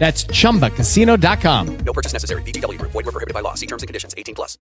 That's chumbacasino.com. No purchase necessary. VGW Group. Void were prohibited by law. See terms and conditions. 18 plus.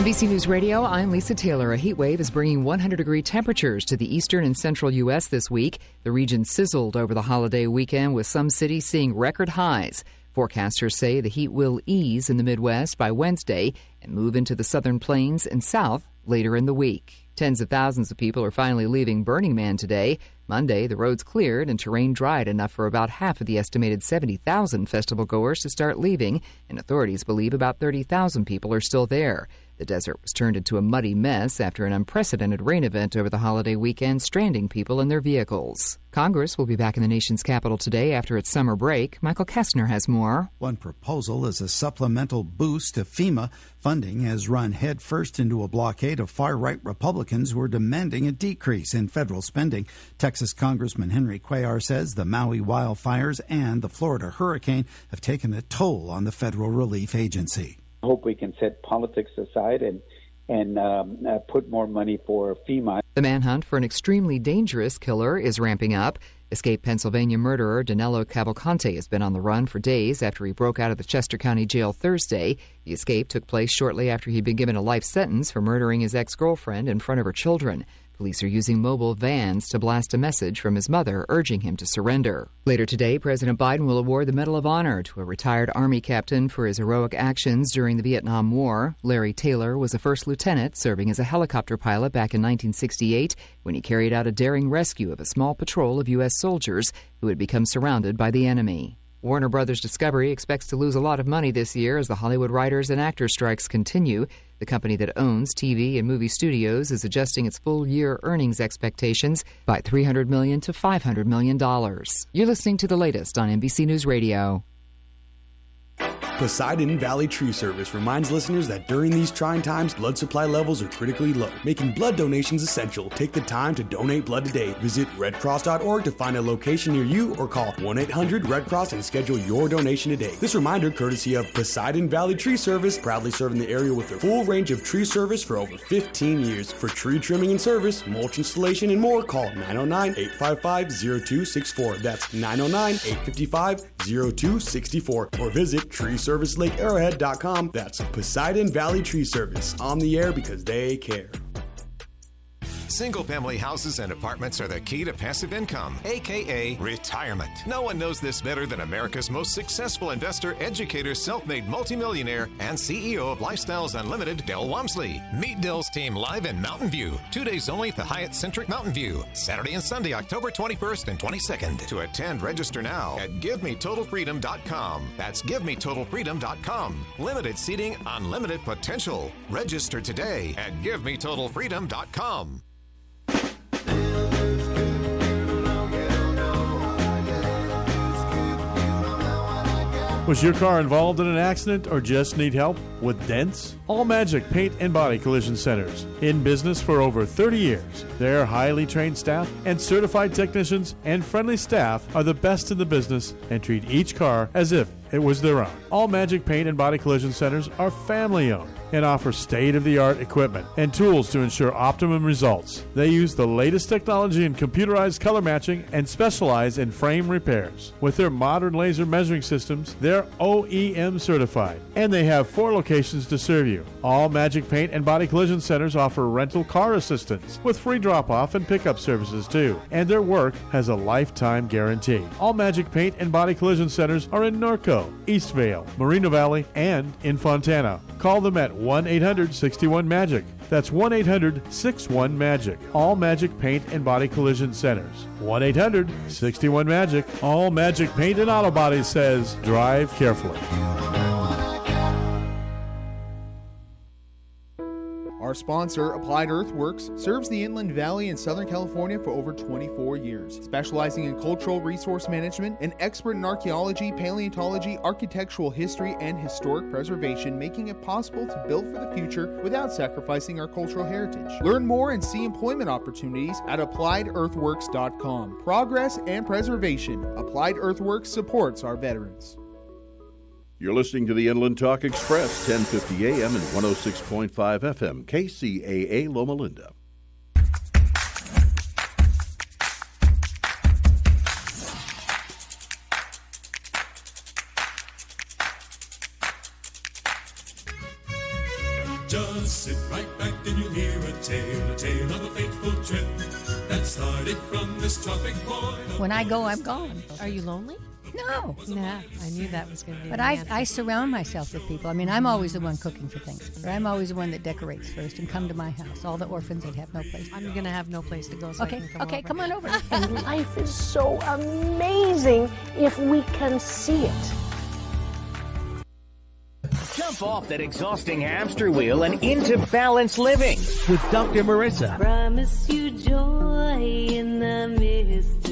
NBC News Radio, I'm Lisa Taylor. A heat wave is bringing 100 degree temperatures to the eastern and central U.S. this week. The region sizzled over the holiday weekend, with some cities seeing record highs. Forecasters say the heat will ease in the Midwest by Wednesday and move into the southern plains and south later in the week. Tens of thousands of people are finally leaving Burning Man today. Monday, the roads cleared and terrain dried enough for about half of the estimated 70,000 festival goers to start leaving, and authorities believe about 30,000 people are still there. The desert was turned into a muddy mess after an unprecedented rain event over the holiday weekend, stranding people in their vehicles. Congress will be back in the nation's capital today after its summer break. Michael Kestner has more. One proposal is a supplemental boost to FEMA. Funding has run headfirst into a blockade of far right Republicans who are demanding a decrease in federal spending. Texas Congressman Henry Cuellar says the Maui wildfires and the Florida hurricane have taken a toll on the federal relief agency hope we can set politics aside and and um, uh, put more money for FEMA. The manhunt for an extremely dangerous killer is ramping up. Escaped Pennsylvania murderer Danilo Cavalcante has been on the run for days after he broke out of the Chester County Jail Thursday. The escape took place shortly after he'd been given a life sentence for murdering his ex girlfriend in front of her children. Police are using mobile vans to blast a message from his mother urging him to surrender. Later today, President Biden will award the Medal of Honor to a retired Army captain for his heroic actions during the Vietnam War. Larry Taylor was a first lieutenant serving as a helicopter pilot back in 1968 when he carried out a daring rescue of a small patrol of U.S. soldiers who had become surrounded by the enemy. Warner Brothers Discovery expects to lose a lot of money this year as the Hollywood writers and actors strikes continue. The company that owns TV and movie studios is adjusting its full year earnings expectations by 300 million to $500 million. You're listening to the latest on NBC News Radio. Poseidon Valley Tree Service reminds listeners that during these trying times, blood supply levels are critically low, making blood donations essential. Take the time to donate blood today. Visit redcross.org to find a location near you or call 1 800 Red Cross and schedule your donation today. This reminder, courtesy of Poseidon Valley Tree Service, proudly serving the area with their full range of tree service for over 15 years. For tree trimming and service, mulch installation, and more, call 909 855 0264. That's 909 855 0264 or visit Tree Service ServiceLakeArrowhead.com. That's Poseidon Valley Tree Service on the air because they care. Single family houses and apartments are the key to passive income, aka retirement. No one knows this better than America's most successful investor, educator, self made multimillionaire, and CEO of Lifestyles Unlimited, Del Walmsley. Meet Del's team live in Mountain View, two days only at the Hyatt Centric Mountain View, Saturday and Sunday, October 21st and 22nd. To attend, register now at GiveMeTotalFreedom.com. That's GiveMeTotalFreedom.com. Limited seating, unlimited potential. Register today at GiveMeTotalFreedom.com. Was your car involved in an accident or just need help with dents? All Magic Paint and Body Collision Centers. In business for over 30 years. Their highly trained staff and certified technicians and friendly staff are the best in the business and treat each car as if it was their own. All Magic Paint and Body Collision Centers are family owned and offer state of the art equipment and tools to ensure optimum results. They use the latest technology in computerized color matching and specialize in frame repairs. With their modern laser measuring systems, they're OEM certified, and they have four locations to serve you. All Magic Paint and Body Collision Centers offer rental car assistance with free drop off and pickup services too, and their work has a lifetime guarantee. All Magic Paint and Body Collision Centers are in Norco, Eastvale, Moreno Valley, and in Fontana. Call them at 1 800 61 Magic. That's 1 800 61 Magic. All Magic Paint and Body Collision Centers. 1 800 61 Magic. All Magic Paint and Auto Body says drive carefully. Our sponsor, Applied Earthworks, serves the Inland Valley in Southern California for over 24 years, specializing in cultural resource management, an expert in archaeology, paleontology, architectural history, and historic preservation, making it possible to build for the future without sacrificing our cultural heritage. Learn more and see employment opportunities at appliedearthworks.com. Progress and preservation. Applied Earthworks supports our veterans. You're listening to the Inland Talk Express, 1050 AM and 106.5 FM, KCAA Loma Linda. Just sit right back and you'll hear a tale, a tale of a fateful trip that started from this tropic point. When I go, I'm gone. Are you lonely? No. Nah, I knew that was going to be. But the I, answer. I surround myself with people. I mean, I'm always the one cooking for Thanksgiving. I'm always the one that decorates first and come to my house. All the orphans that have no place. I'm going to have no place to go. So okay, I can come okay, over. come on over. and life is so amazing if we can see it. Jump off that exhausting hamster wheel and into balanced living with Dr. Marissa. Promise you joy in the mystery.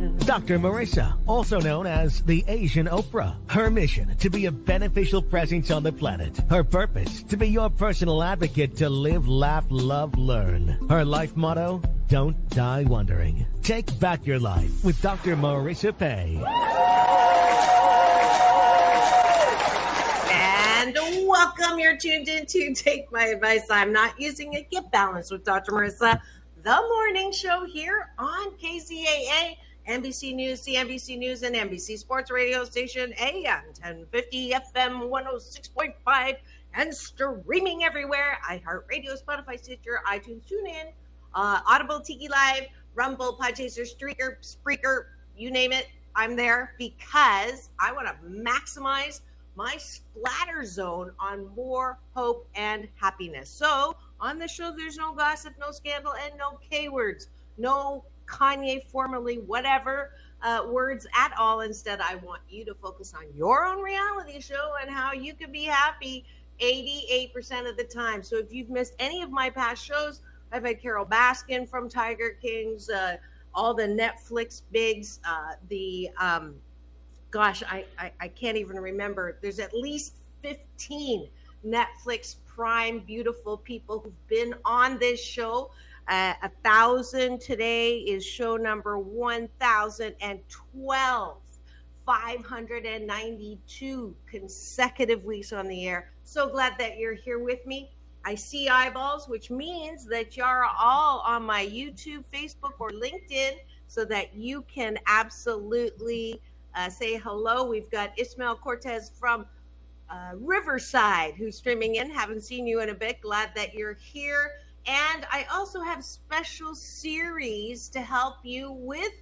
Dr. Marissa, also known as the Asian Oprah. Her mission to be a beneficial presence on the planet. Her purpose to be your personal advocate to live, laugh, love, learn. Her life motto, don't die wondering. Take back your life with Dr. Marissa Pei. And welcome. You're tuned in to Take My Advice. I'm not using it. Get balanced with Dr. Marissa, the morning show here on KCAA, NBC News, CNBC News, and NBC Sports Radio Station, AM 1050, FM 106.5, and streaming everywhere. iHeartRadio, Spotify, Stitcher, iTunes, TuneIn, uh, Audible, Tiki Live, Rumble, Podchaser, Streaker, Spreaker, you name it. I'm there because I want to maximize my splatter zone on more hope and happiness. So, on the show, there's no gossip, no scandal, and no K words, no Kanye, formerly whatever uh, words at all. Instead, I want you to focus on your own reality show and how you can be happy 88% of the time. So, if you've missed any of my past shows, I've had Carole Baskin from Tiger Kings, uh, all the Netflix bigs, uh, the um, gosh, I, I, I can't even remember. There's at least 15 Netflix Prime beautiful people who've been on this show. Uh, a thousand today is show number 1012. 592 consecutive weeks on the air. So glad that you're here with me. I see eyeballs, which means that you're all on my YouTube, Facebook, or LinkedIn so that you can absolutely uh, say hello. We've got ismail Cortez from uh, Riverside who's streaming in. Haven't seen you in a bit. Glad that you're here. And I also have special series to help you with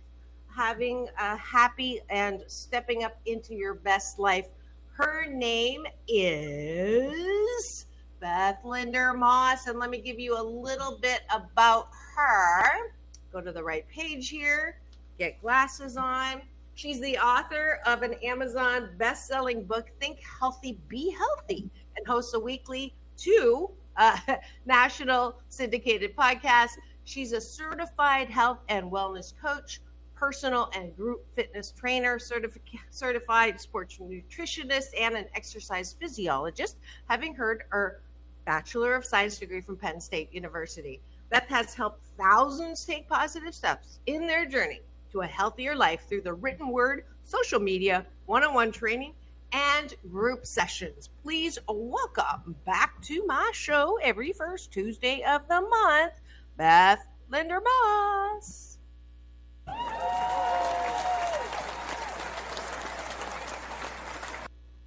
having a happy and stepping up into your best life. Her name is Beth Linder Moss. And let me give you a little bit about her. Go to the right page here, get glasses on. She's the author of an Amazon best selling book, Think Healthy, Be Healthy, and hosts a weekly two uh, national syndicated podcast. She's a certified health and wellness coach, personal and group fitness trainer, certifi- certified sports nutritionist, and an exercise physiologist, having heard her Bachelor of Science degree from Penn State University. Beth has helped thousands take positive steps in their journey to a healthier life through the written word, social media, one on one training, and group sessions. Please welcome back to my show every first Tuesday of the month, Beth Linder Moss.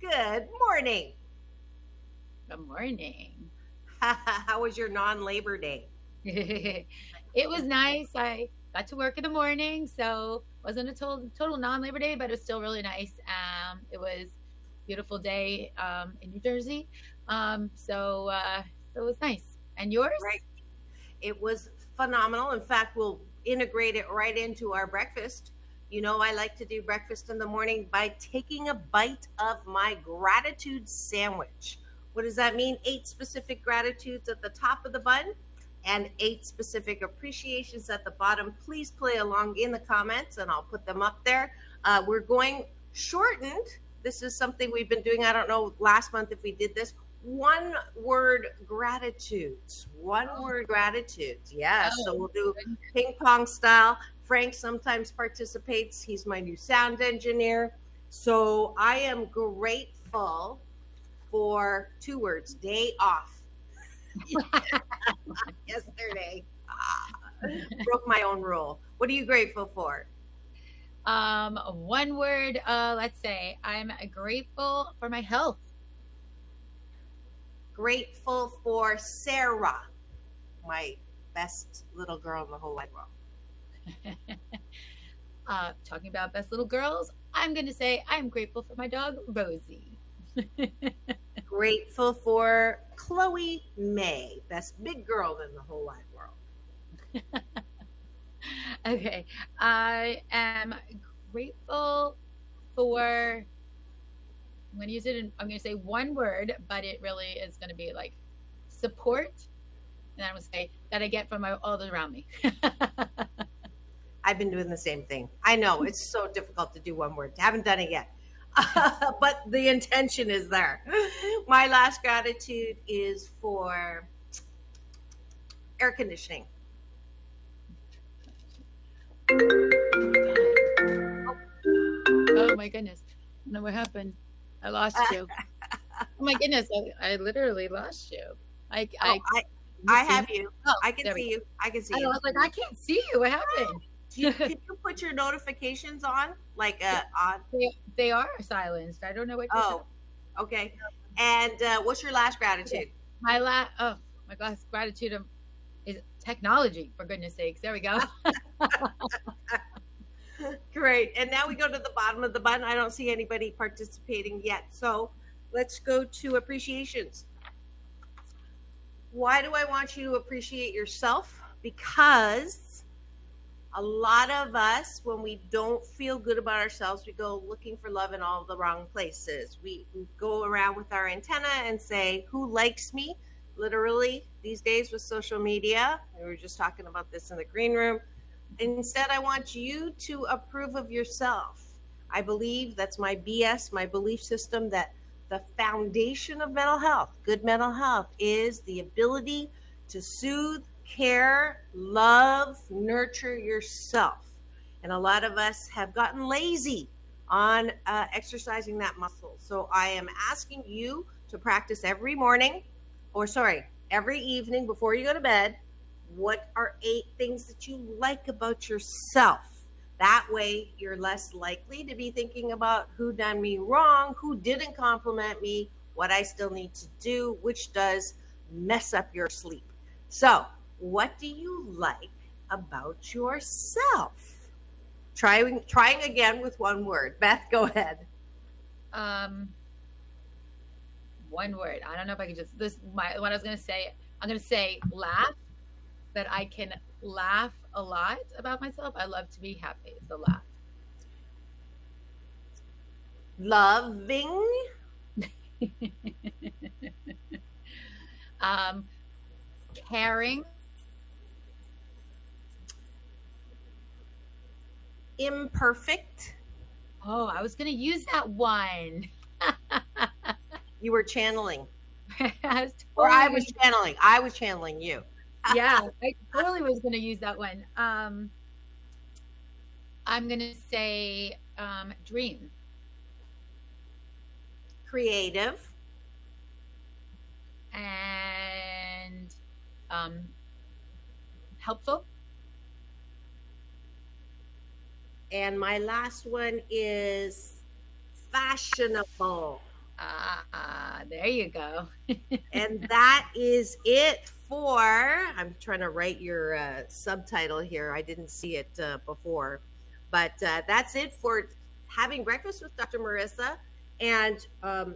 Good morning. Good morning. How was your non Labor Day? it was nice. I got to work in the morning, so wasn't a total total non Labor Day, but it was still really nice. Um, it was beautiful day um, in New Jersey. Um, so, uh, so it was nice. And yours? Right. It was phenomenal. In fact, we'll integrate it right into our breakfast. You know, I like to do breakfast in the morning by taking a bite of my gratitude sandwich. What does that mean? Eight specific gratitudes at the top of the bun and eight specific appreciations at the bottom. Please play along in the comments and I'll put them up there. Uh, we're going shortened. This is something we've been doing. I don't know last month if we did this. One word gratitudes. One word gratitudes. Yes. so we'll do ping pong style. Frank sometimes participates. He's my new sound engineer. So I am grateful for two words day off. Yesterday. Ah, broke my own rule. What are you grateful for? Um, one word, uh, let's say I'm grateful for my health. Grateful for Sarah, my best little girl in the whole wide world. uh, talking about best little girls, I'm going to say I'm grateful for my dog, Rosie. Grateful for Chloe May, best big girl in the whole wide world. okay. I am grateful for. I'm going to use it in, I'm going to say one word, but it really is going to be like support. And I'm going to say that I get from my, all around me. I've been doing the same thing. I know it's so difficult to do one word. haven't done it yet. but the intention is there. My last gratitude is for air conditioning. My goodness. No, what happened? I lost you. oh my goodness. I, I literally lost you. I, I, I, I, I have you. Oh, I can see you. I can see I you. was like, I can't see you. What happened? Do you, can you put your notifications on? Like uh, on? They, they are silenced. I don't know what. Oh, okay. And uh, what's your last gratitude? My last, oh my last gratitude of, is technology. For goodness sakes, there we go. Great. And now we go to the bottom of the button. I don't see anybody participating yet. So let's go to appreciations. Why do I want you to appreciate yourself? Because a lot of us, when we don't feel good about ourselves, we go looking for love in all the wrong places. We, we go around with our antenna and say, Who likes me? Literally, these days with social media, we were just talking about this in the green room. Instead, I want you to approve of yourself. I believe that's my BS, my belief system that the foundation of mental health, good mental health, is the ability to soothe, care, love, nurture yourself. And a lot of us have gotten lazy on uh, exercising that muscle. So I am asking you to practice every morning, or sorry, every evening before you go to bed. What are eight things that you like about yourself? That way, you're less likely to be thinking about who done me wrong, who didn't compliment me, what I still need to do, which does mess up your sleep. So, what do you like about yourself? Trying trying again with one word. Beth, go ahead. um, one word. I don't know if I can just this. My what I was gonna say. I'm gonna say laugh. That I can laugh a lot about myself. I love to be happy. So laugh. Loving. um, caring. Imperfect. Oh, I was gonna use that one. You were channeling. I was Or I was channeling. I was channeling you. Yeah, I totally was going to use that one. Um, I'm going to say um, dream. Creative. And um, helpful. And my last one is fashionable. Ah, there you go. and that is it I'm trying to write your uh, subtitle here. I didn't see it uh, before, but uh, that's it for having breakfast with Dr. Marissa. And um,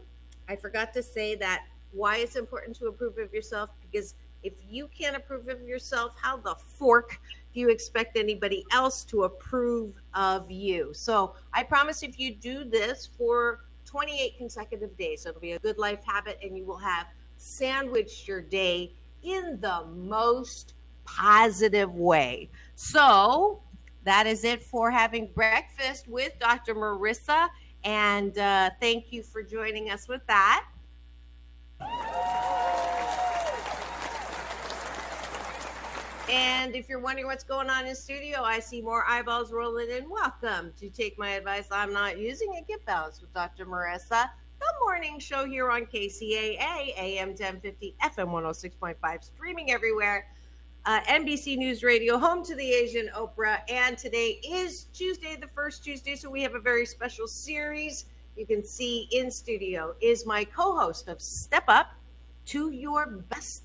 I forgot to say that why it's important to approve of yourself because if you can't approve of yourself, how the fork do you expect anybody else to approve of you? So I promise if you do this for 28 consecutive days, it'll be a good life habit and you will have sandwiched your day in the most positive way. So that is it for having breakfast with Dr. Marissa. And uh, thank you for joining us with that. And if you're wondering what's going on in studio, I see more eyeballs rolling in. Welcome to Take My Advice. I'm not using it. Get balanced with Dr. Marissa. The morning show here on KCAA, AM 1050, FM 106.5, streaming everywhere. Uh, NBC News Radio, home to the Asian Oprah. And today is Tuesday, the first Tuesday, so we have a very special series. You can see in studio is my co host of Step Up to Your Best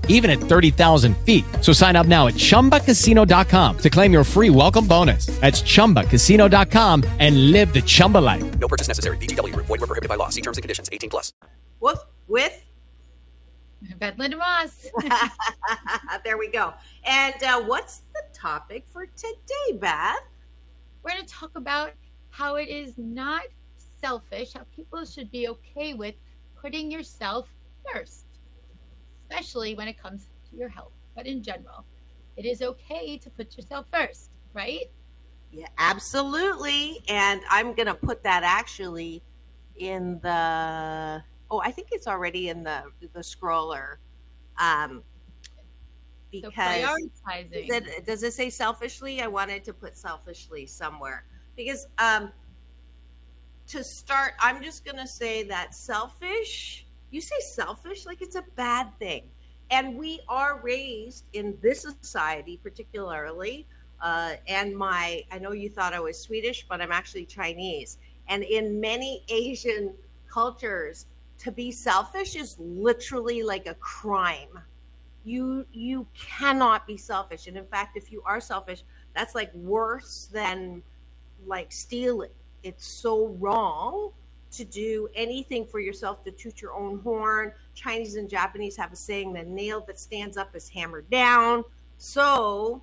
even at 30,000 feet. So sign up now at chumbacasino.com to claim your free welcome bonus. That's chumbacasino.com and live the Chumba life. No purchase necessary. VGW Group. Void were prohibited by law. See terms and conditions. 18 plus. With, with Beth Linder Moss. there we go. And uh, what's the topic for today, Beth? We're going to talk about how it is not selfish, how people should be okay with putting yourself first, especially when it comes to your health. But in general, it is okay to put yourself first, right? Yeah, absolutely. And I'm going to put that actually in the oh, I think it's already in the the scroller. Um because prioritizing. Does it, does it say selfishly? I wanted to put selfishly somewhere because um to start, I'm just going to say that selfish, you say selfish like it's a bad thing. And we are raised in this society, particularly, uh, and my, I know you thought I was Swedish, but I'm actually Chinese. And in many Asian cultures, to be selfish is literally like a crime. You you cannot be selfish, and in fact, if you are selfish, that's like worse than like stealing. It's so wrong to do anything for yourself to toot your own horn. Chinese and Japanese have a saying: "The nail that stands up is hammered down." So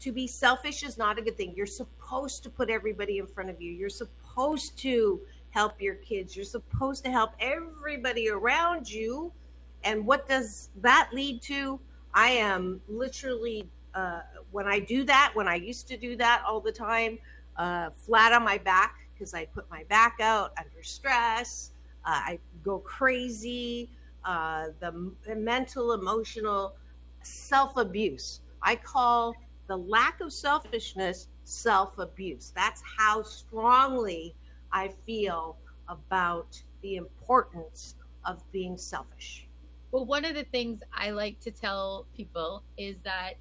to be selfish is not a good thing. You're supposed to put everybody in front of you. You're supposed to help your kids. You're supposed to help everybody around you. And what does that lead to? I am literally, uh, when I do that, when I used to do that all the time, uh, flat on my back because I put my back out under stress. Uh, I go crazy. Uh, the, mental, emotional self abuse. I call the lack of selfishness self abuse. That's how strongly I feel about the importance of being selfish. Well, one of the things I like to tell people is that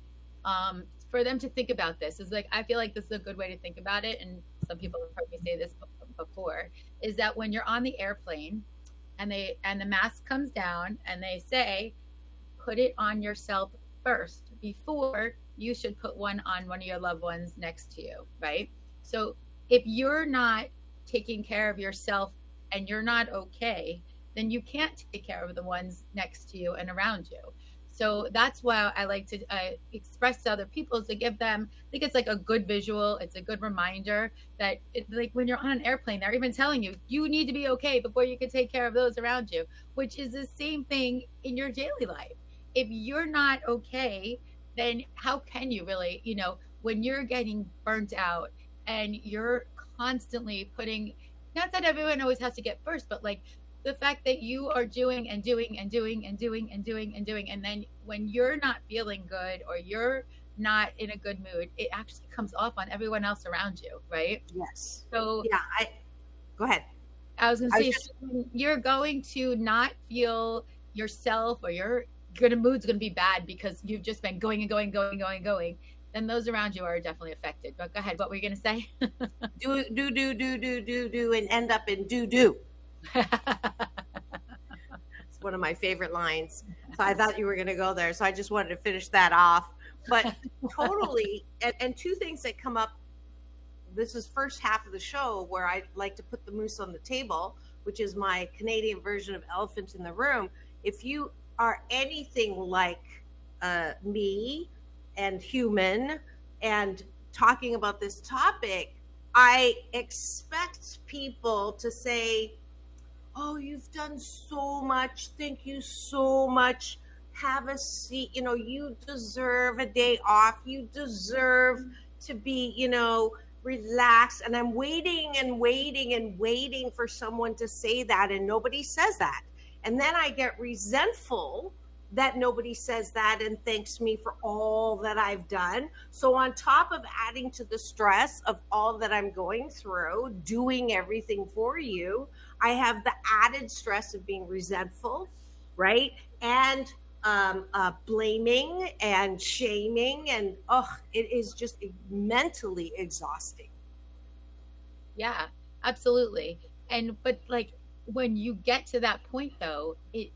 um, for them to think about this is like, I feel like this is a good way to think about it. And some people have heard me say this before is that when you're on the airplane and they, and the mask comes down and they say, put it on yourself first before you should put one on one of your loved ones next to you, right? So if you're not taking care of yourself and you're not okay, then you can't take care of the ones next to you and around you. So that's why I like to uh, express to other people to give them. I think it's like a good visual. It's a good reminder that, it, like when you're on an airplane, they're even telling you you need to be okay before you can take care of those around you. Which is the same thing in your daily life. If you're not okay, then how can you really, you know, when you're getting burnt out and you're constantly putting not that everyone always has to get first, but like the fact that you are doing and doing and doing and doing and doing and doing and then when you're not feeling good or you're not in a good mood, it actually comes off on everyone else around you, right? Yes. So yeah, I go ahead. I was going to say was just- you're going to not feel yourself or your good mood's going to be bad because you've just been going and going, and going, going, going. then those around you are definitely affected. But go ahead, what were you going to say? do do do do do do do and end up in do do. It's one of my favorite lines. So I thought you were going to go there. So I just wanted to finish that off. But totally, and, and two things that come up. This is first half of the show where I like to put the moose on the table, which is my Canadian version of elephant in the room. If you are anything like uh, me and human and talking about this topic, I expect people to say, Oh, you've done so much. Thank you so much. Have a seat. You know, you deserve a day off. You deserve to be, you know, relaxed. And I'm waiting and waiting and waiting for someone to say that, and nobody says that. And then I get resentful that nobody says that and thanks me for all that I've done. So, on top of adding to the stress of all that I'm going through, doing everything for you, I have the added stress of being resentful, right? And um, uh, blaming and shaming. And oh, it is just mentally exhausting. Yeah, absolutely. And, but like, when you get to that point though, it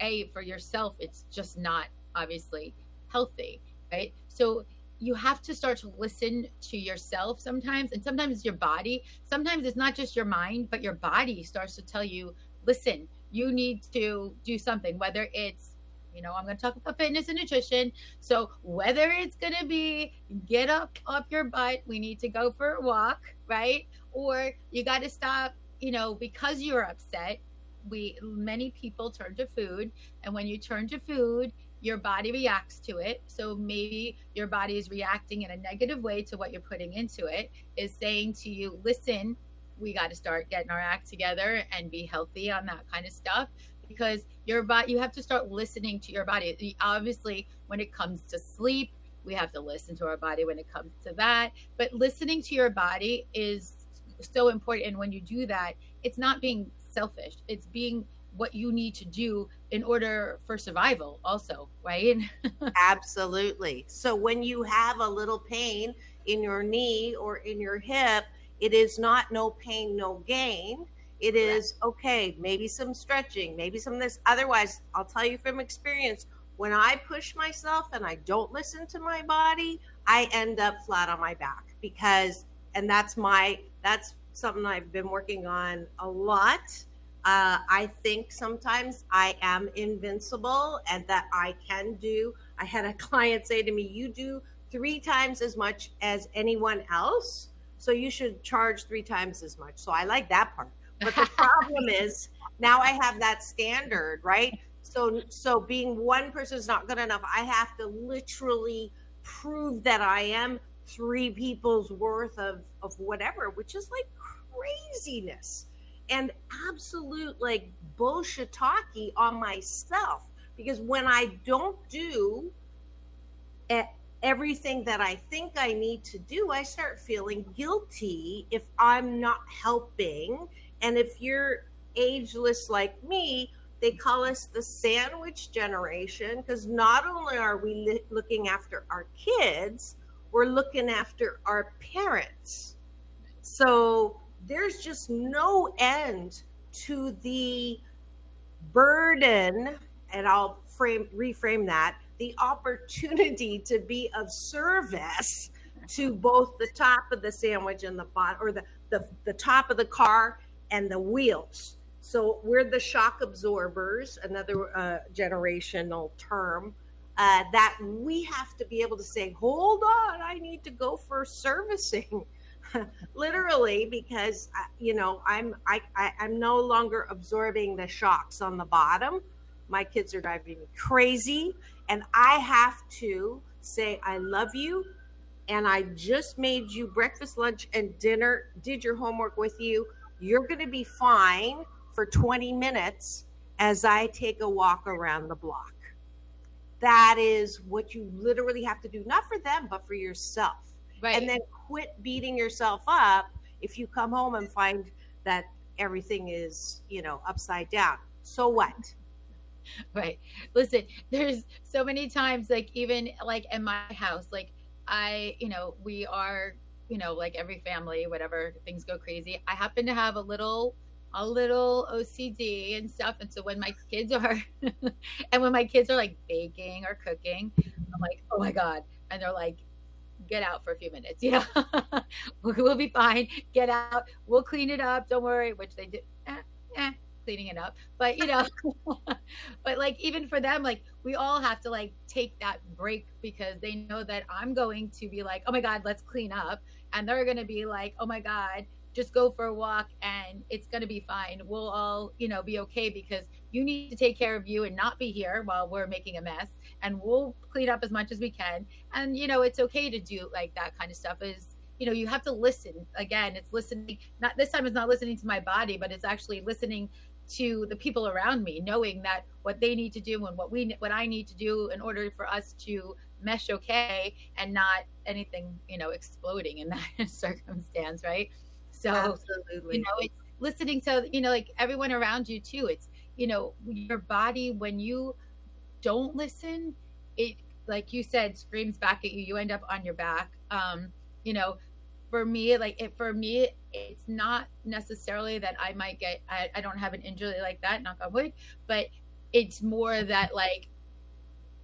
a for yourself it's just not obviously healthy right so you have to start to listen to yourself sometimes and sometimes your body. Sometimes it's not just your mind but your body starts to tell you listen you need to do something whether it's you know i'm going to talk about fitness and nutrition. So whether it's going to be get up off your butt we need to go for a walk right? Or you got to stop you know because you're upset we many people turn to food and when you turn to food your body reacts to it. So maybe your body is reacting in a negative way to what you're putting into it is saying to you listen we got to start getting our act together and be healthy on that kind of stuff because your body you have to start listening to your body. Obviously when it comes to sleep we have to listen to our body when it comes to that. But listening to your body is so important and when you do that it's not being selfish. It's being what you need to do in order for survival also right? Absolutely. So when you have a little pain in your knee or in your hip it is not no pain no gain. It is okay maybe some stretching maybe some of this. Otherwise i'll tell you from experience when i push myself and i don't listen to my body i end up flat on my back because and that's my that's something I've been working on a lot. Uh, I think sometimes I am invincible and that I can do. I had a client say to me, You do three times as much as anyone else. So you should charge three times as much. So I like that part. But the problem is now I have that standard, right? So so being one person is not good enough. I have to literally prove that I am three people's worth of of whatever, which is like craziness and absolute like bullshit talkie on myself because when I don't do everything that I think I need to do, I start feeling guilty if I'm not helping. And if you're ageless like me, they call us the sandwich generation because not only are we li- looking after our kids, we're looking after our parents. So there's just no end to the burden, and I'll frame reframe that the opportunity to be of service to both the top of the sandwich and the bottom, or the, the, the top of the car and the wheels. So we're the shock absorbers, another uh, generational term. Uh, that we have to be able to say, hold on, I need to go for servicing. literally because uh, you know I'm I, I I'm no longer absorbing the shocks on the bottom. My kids are driving me crazy, and I have to say I love you, and I just made you breakfast, lunch, and dinner. Did your homework with you. You're going to be fine for 20 minutes as I take a walk around the block. That is what you literally have to do, not for them, but for yourself. Right. And then quit beating yourself up if you come home and find that everything is, you know, upside down. So what? Right. Listen, there's so many times, like, even like in my house, like, I, you know, we are, you know, like every family, whatever things go crazy. I happen to have a little, a little OCD and stuff. And so when my kids are, and when my kids are like baking or cooking, I'm like, oh my God. And they're like, get out for a few minutes, you we'll be fine. Get out. We'll clean it up. Don't worry, which they did. Eh, eh, cleaning it up but you know but like even for them like we all have to like take that break because they know that i'm going to be like oh my god let's clean up and they're going to be like oh my god just go for a walk and it's going to be fine. We'll all you know be okay because you need to take care of you and not be here while we're making a mess. And we'll clean up as much as we can. And you know it's okay to do like that kind of stuff is you know you have to listen. Again it's listening not this time it's not listening to my body but it's actually listening to the people around me knowing that what they need to do and what we what i need to do in order for us to mesh okay and not anything you know exploding in that circumstance right so Absolutely. you know it's listening to you know like everyone around you too. It's you know your body when you don't listen it like you said screams back at you. You end up on your back. Um you know for me like it for me it's not necessarily that i might get I, I don't have an injury like that knock on wood but it's more that like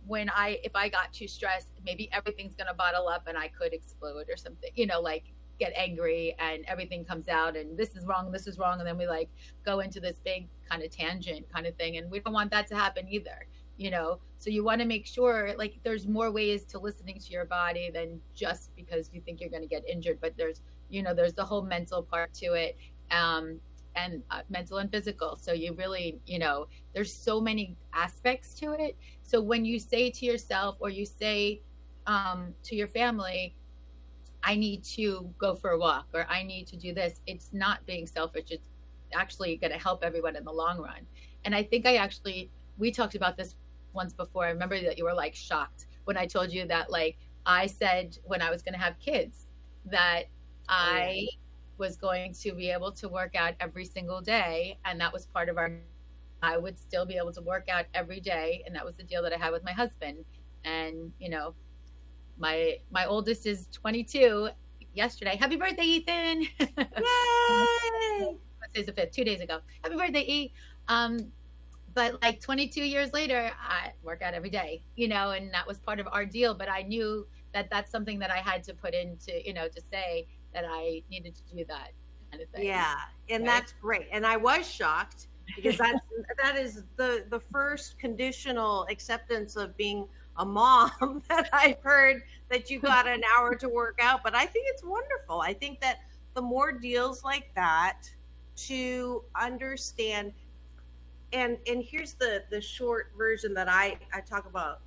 when i if i got too stressed maybe everything's gonna bottle up and i could explode or something you know like get angry and everything comes out and this is wrong this is wrong and then we like go into this big kind of tangent kind of thing and we don't want that to happen either you know? So you want to make sure like there's more ways to listening to your body than just because you think you're going to get injured but there's you know there's the whole mental part to it um and uh, mental and physical. So you really you know there's so many aspects to it. So when you say to yourself or you say um to your family i need to go for a walk or i need to do this. It's not being selfish. It's actually going to help everyone in the long run. And i think i actually we talked about this once before. I remember that you were like shocked when I told you that like I said when I was going to have kids that oh, I was going to be able to work out every single day and that was part of our I would still be able to work out every day and that was the deal that I had with my husband. And you know my my oldest is 22 yesterday. Happy birthday Ethan. Yay! Today's the 5th, 2 days ago. Happy birthday E. Um but like 22 years later i work out every day you know and that was part of our deal but i knew that that's something that i had to put into you know to say that i needed to do that kind of thing Yeah, and right? that's great. And I was shocked because that's that is the the first conditional acceptance of being a mom that I've heard that you got an hour to work out. But I think it's wonderful. I think that the more deals like that to understand and and here's the the short version that I I talk about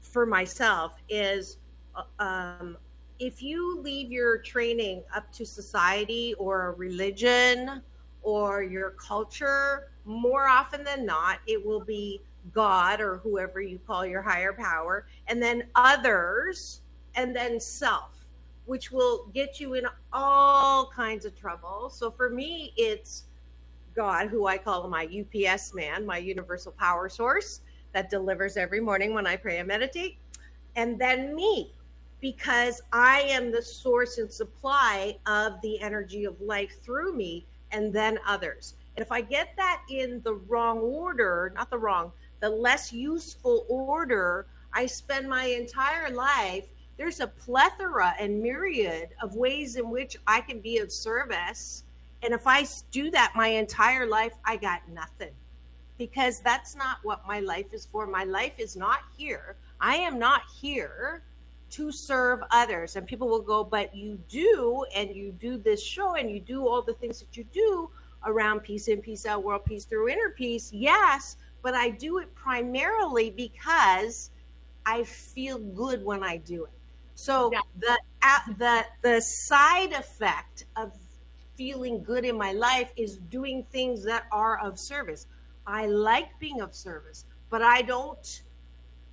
for myself is uh, um, if you leave your training up to society or religion or your culture, more often than not, it will be God or whoever you call your higher power, and then others, and then self, which will get you in all kinds of trouble. So for me, it's God, who I call my UPS man, my universal power source that delivers every morning when I pray and meditate, and then me, because I am the source and supply of the energy of life through me, and then others. And if I get that in the wrong order, not the wrong, the less useful order, I spend my entire life. There's a plethora and myriad of ways in which I can be of service. And if I do that my entire life, I got nothing because that's not what my life is for. My life is not here. I am not here to serve others. And people will go, but you do, and you do this show, and you do all the things that you do around peace in, peace out, world peace through inner peace. Yes, but I do it primarily because I feel good when I do it. So the uh, the the side effect of feeling good in my life is doing things that are of service. I like being of service, but I don't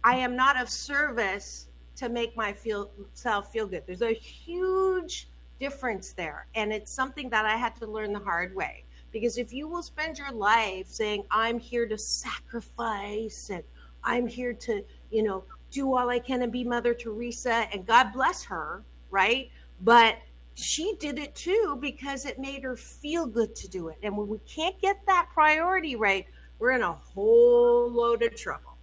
I am not of service to make my feel self feel good. There's a huge difference there, and it's something that I had to learn the hard way. Because if you will spend your life saying I'm here to sacrifice and I'm here to, you know, do all I can and be Mother Teresa, and God bless her, right? But she did it too because it made her feel good to do it. And when we can't get that priority right, we're in a whole load of trouble.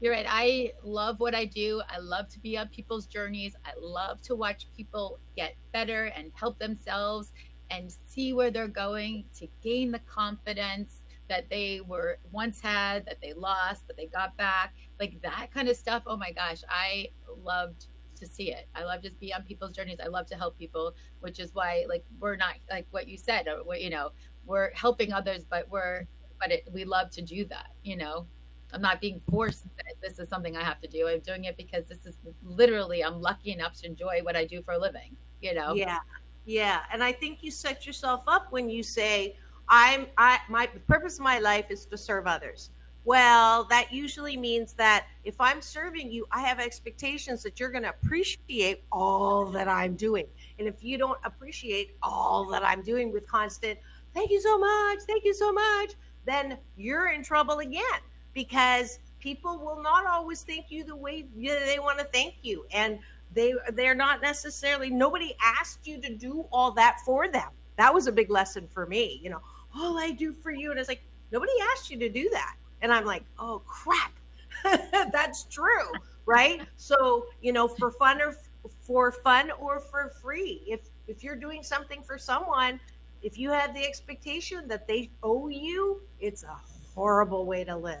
You're right. I love what I do. I love to be on people's journeys. I love to watch people get better and help themselves and see where they're going to gain the confidence that they were once had, that they lost, but they got back. Like that kind of stuff. Oh my gosh, I loved to see it. I love to be on people's journeys. I love to help people, which is why like we're not like what you said, uh, or you know, we're helping others, but we're but it, we love to do that, you know. I'm not being forced that this is something I have to do. I'm doing it because this is literally I'm lucky enough to enjoy what I do for a living, you know. Yeah. Yeah. And I think you set yourself up when you say, I'm I my the purpose of my life is to serve others. Well, that usually means that if I'm serving you, I have expectations that you're going to appreciate all that I'm doing. And if you don't appreciate all that I'm doing with constant, thank you so much, thank you so much, then you're in trouble again because people will not always thank you the way they want to thank you. And they they're not necessarily nobody asked you to do all that for them. That was a big lesson for me. You know, all I do for you, and it's like nobody asked you to do that. And I'm like, oh crap, that's true, right? So you know, for fun or for fun or for free, if if you're doing something for someone, if you have the expectation that they owe you, it's a horrible way to live.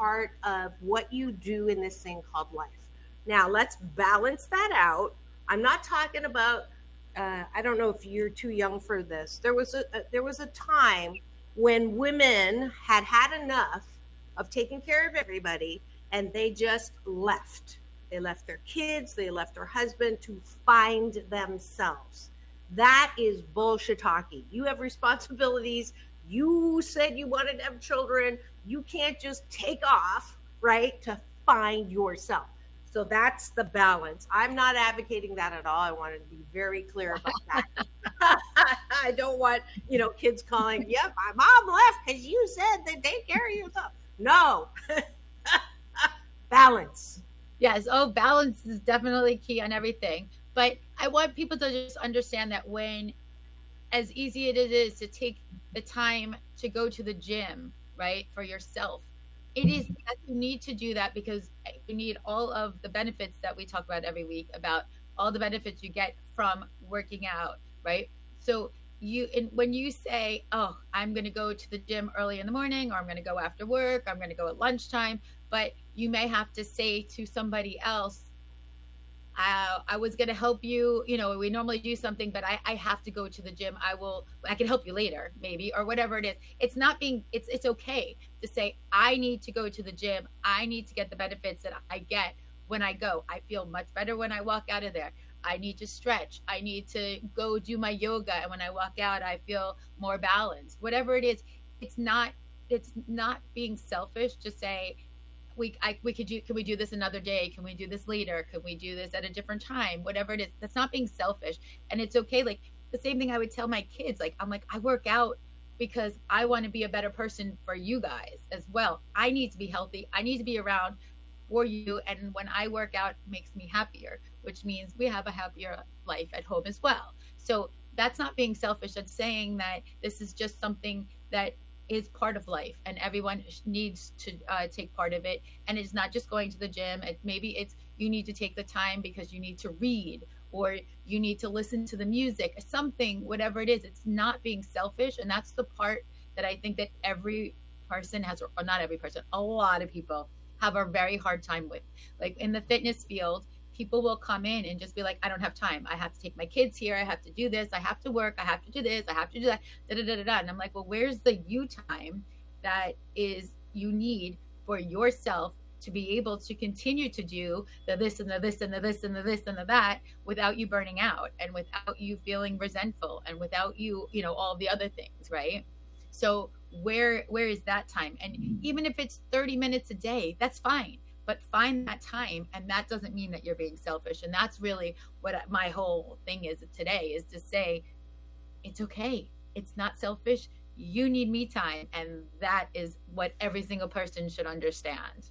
part of what you do in this thing called life now let's balance that out i'm not talking about uh, i don't know if you're too young for this there was a, a there was a time when women had had enough of taking care of everybody and they just left they left their kids they left their husband to find themselves that is bullshit talking. You have responsibilities. You said you wanted to have children. You can't just take off, right, to find yourself. So that's the balance. I'm not advocating that at all. I wanted to be very clear about that. I don't want, you know, kids calling, yeah, my mom left because you said they take care of yourself. No. balance. Yes. Oh, balance is definitely key on everything. But I want people to just understand that when, as easy it is to take the time to go to the gym, right, for yourself, it is that you need to do that because you need all of the benefits that we talk about every week about all the benefits you get from working out, right? So you and when you say, "Oh, I'm going to go to the gym early in the morning or I'm going to go after work, I'm going to go at lunchtime," but you may have to say to somebody else, I, was going to help you. You know, we normally do something, but I, I have to go to the gym. I will, I can help you later, maybe, or whatever it is. It's not being, it's, it's okay to say, I need to go to the gym. I need to get the benefits that I get when I go. I feel much better when I walk out of there. I need to stretch. I need to go do my yoga. And when I walk out, I feel more balanced. Whatever it is, it's not, it's not being selfish to say, we I, we could do can we do this another day? Can we do this later? Can we do this at a different time? Whatever it is. That's not being selfish. And it's okay like the same thing i would tell my kids like i'm like i work out because i want to be a better person for you guys as well. I need to be healthy. I need to be around for you. And when i work out makes me happier which means we have a happier life at home as well. So that's not being selfish. That's saying that this is just something that is part of life and everyone needs to uh, take part of it. And it's not just going to the gym it, maybe it's you need to take the time because you need to read or you need to listen to the music something whatever it is. It's not being selfish and that's the part that i think that every person has or not every person a lot of people have a very hard time with. Like in the fitness field people will come in and just be like, I don't have time. I have to take my kids here. I have to do this. I have to work. I have to do this. I have to do that. Da, da, da, da, da. And I'm like, well, where's the you time that is you need for yourself to be able to continue to do the this and the this and the this and the this and the that without you burning out and without you feeling resentful and without you, you know, all the other things, right? So where where is that time? And mm-hmm. even if it's 30 minutes a day, that's fine but find that time and that doesn't mean that you're being selfish. And that's really what my whole thing is today is to say it's okay. It's not selfish. You need me time. And that is what every single person should understand.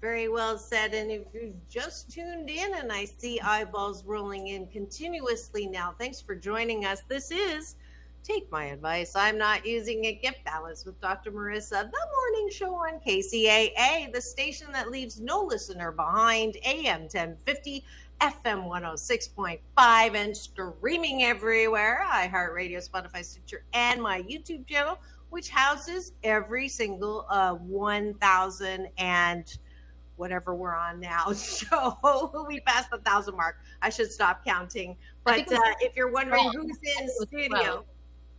Very well said. And if you've just tuned in and I see eyeballs rolling in continuously now, thanks for joining us. This is Take My Advice. I'm not using a Get Balance with Dr. Marissa, the morning show on KCAA, the station that leaves no listener behind, AM 1050. FM 106.5 and streaming everywhere iHeartRadio, Spotify, Stitcher, and my YouTube channel, which houses every single uh, 1,000 and whatever we're on now. So we passed the thousand mark. I should stop counting. But uh, if you're wondering who's in studio, 12.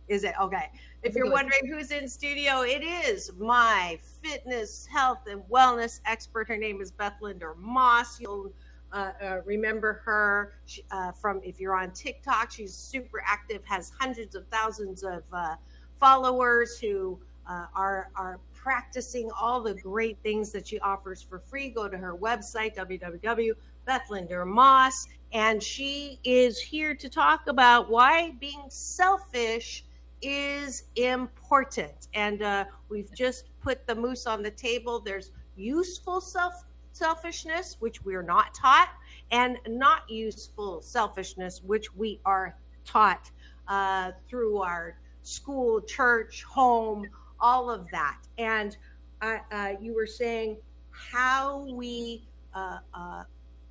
Is it okay? If you're wondering who's in studio, it is my fitness, health, and wellness expert. Her name is Beth Linder Moss. You'll uh, uh, remember her she, uh, from if you're on TikTok. She's super active, has hundreds of thousands of uh, followers who uh, are are practicing all the great things that she offers for free. Go to her website www.bethlinder.moss, and she is here to talk about why being selfish is important. And uh, we've just put the moose on the table. There's useful self selfishness, which we are not taught, and not useful selfishness, which we are taught uh, through our school, church, home, all of that. And uh, uh, you were saying how we uh, uh,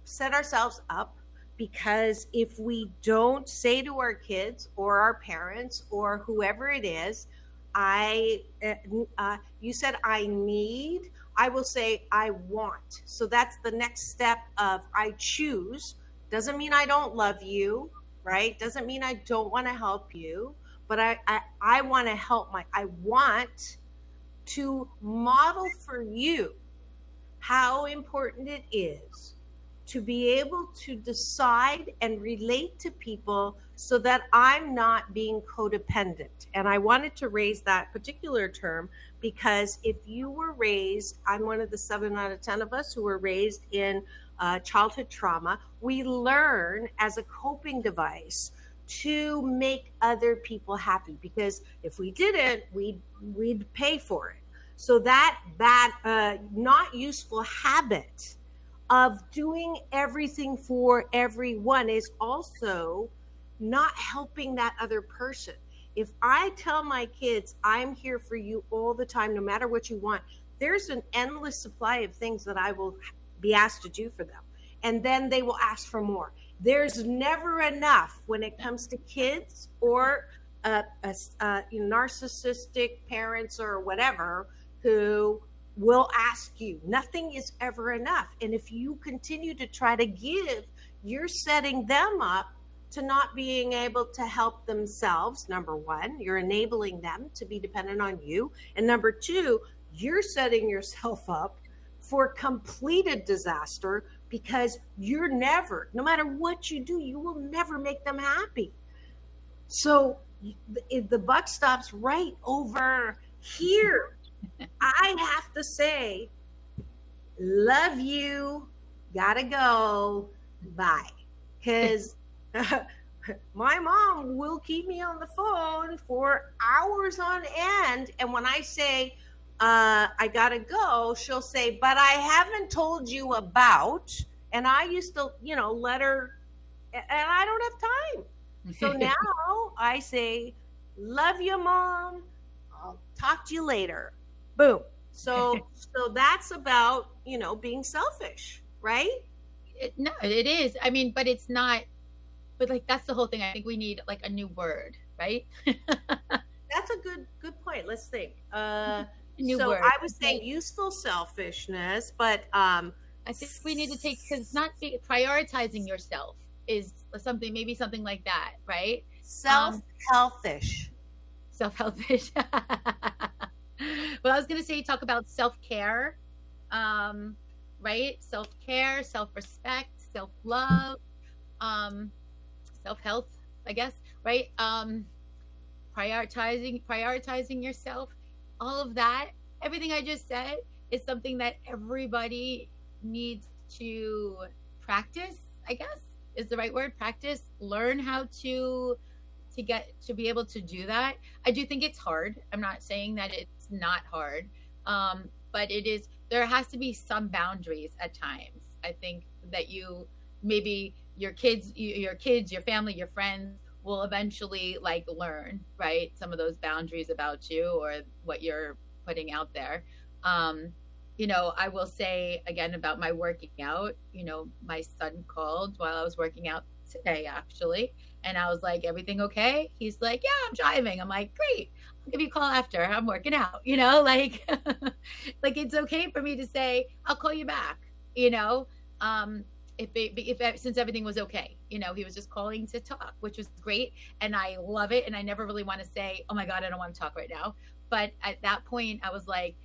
set ourselves up because if we don't say to our kids or our parents or whoever it is, I, uh, uh, you said I need, I will say I want. So that's the next step of I choose. Doesn't mean I don't love you, right? Doesn't mean I don't want to help you, but I, I, I want to help my, I want to model for you how important it is to be able to decide and relate to people so that I'm not being codependent. And I wanted to raise that particular term because if you were raised, I'm one of the seven out of 10 of us who were raised in uh, childhood trauma, we learn as a coping device to make other people happy because if we didn't, we'd, we'd pay for it. So that bad, uh, not useful habit of doing everything for everyone is also not helping that other person. If I tell my kids, I'm here for you all the time, no matter what you want, there's an endless supply of things that I will be asked to do for them. And then they will ask for more. There's never enough when it comes to kids or uh, uh, uh, narcissistic parents or whatever who will ask you. Nothing is ever enough. And if you continue to try to give, you're setting them up to not being able to help themselves. Number one, you're enabling them to be dependent on you. And number two, you're setting yourself up for completed disaster because you're never, no matter what you do, you will never make them happy. So the buck stops right over here. I have to say, love you, gotta go, bye. Because my mom will keep me on the phone for hours on end. And when I say, uh, I gotta go, she'll say, but I haven't told you about. And I used to, you know, let her, and I don't have time. So now I say, "Love you, mom. I'll talk to you later." Boom. So so that's about you know being selfish, right? It, no, it is. I mean, but it's not. But like that's the whole thing. I think we need like a new word, right? That's a good good point. Let's think. Uh, New so word. I was saying useful selfishness, but um, I think we need to take because not be, prioritizing yourself is something maybe something like that, right? self selfish. Self selfish. well, I was gonna say talk about self care, um, right? Self care, self respect, self love, um, self health. I guess right. Um, prioritizing prioritizing yourself all of that everything i just said is something that everybody needs to practice i guess is the right word practice learn how to to get to be able to do that i do think it's hard i'm not saying that it's not hard. Um, but it is there has to be some boundaries at times. I think that you maybe your kids your kids your family your friends will eventually like learn right some of those boundaries about you or what you're putting out there. Um you know i will say again about my working out. You know my son called while i was working out today actually and i was like everything okay? He's like yeah i'm driving. I'm like great give you a call after i'm working out you know like like it's okay for me to say i'll call you back you know? Um if it, if since everything was okay you know he was just calling to talk which was great and i love it and i never really want to say oh my god i don't want to talk right now but at that point i was like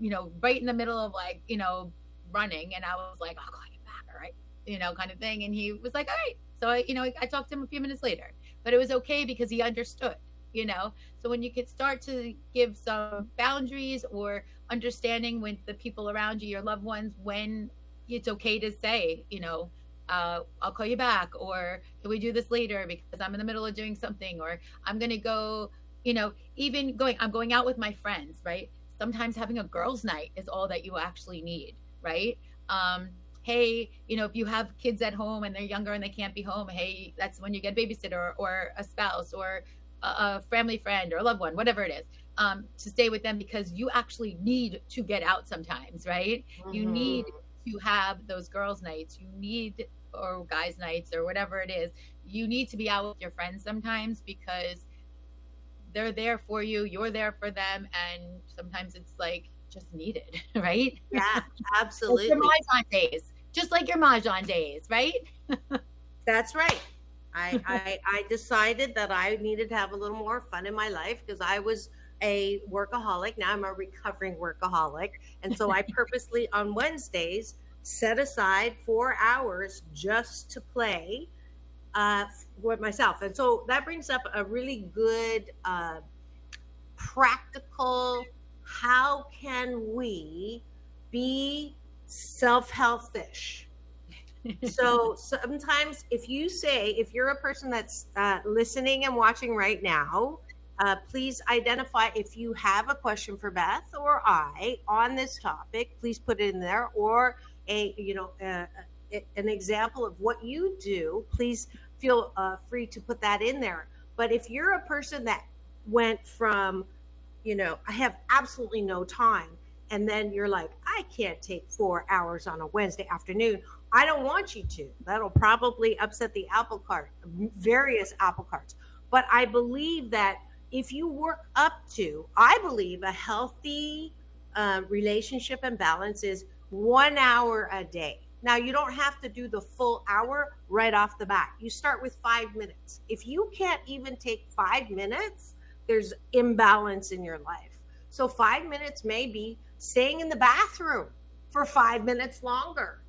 you know right in the middle of like you know running and i was like i'll call you back all right you know kind of thing and he was like all right so i you know i talked to him a few minutes later but it was okay because he understood you know? So when you could start to give some boundaries or understanding with the people around you your loved ones when it's okay to say you know uh, i'll call you back or can we do this later because i'm in the middle of doing something or i'm gonna go you know even going i'm going out with my friends right? Sometimes having a girls night is all that you actually need right? Um hey you know if you have kids at home and they're younger and they can't be home hey that's when you get a babysitter or, or a spouse or a, family friend or a loved one whatever it is um, to stay with them because you actually need to get out sometimes right you Mhm. need to have those girls nights you need or guys nights or whatever it is you need to be out with your friends sometimes because they're there for you you're there for them and sometimes it's like just needed right Yeah, absolutely. your mahjong days just like your mahjong days right That's right. I, I I decided that I needed to have a little more fun in my life because I was a workaholic. Now I'm a recovering workaholic, and so I purposely on Wednesdays set aside four hours just to play uh, for myself. And so that brings up a really good uh, practical. How can we be self-healthish? So sometimes if you say if you're a person that's uh, listening and watching right now uh, please identify if you have a question for beth or i on this topic please put it in there or a you know uh, an example of what you do please feel uh, free to put that in there. But if you're a person that went from you know i have absolutely no time and then you're like i can't take four hours on a wednesday afternoon I don't want you to. That'll probably upset the apple cart, various apple carts. But I believe that if you work up to, I believe a healthy uh, relationship and balance is one hour a day. Now, you don't have to do the full hour right off the bat. You start with five minutes. If you can't even take five minutes, there's imbalance in your life. So, five minutes may be staying in the bathroom for five minutes longer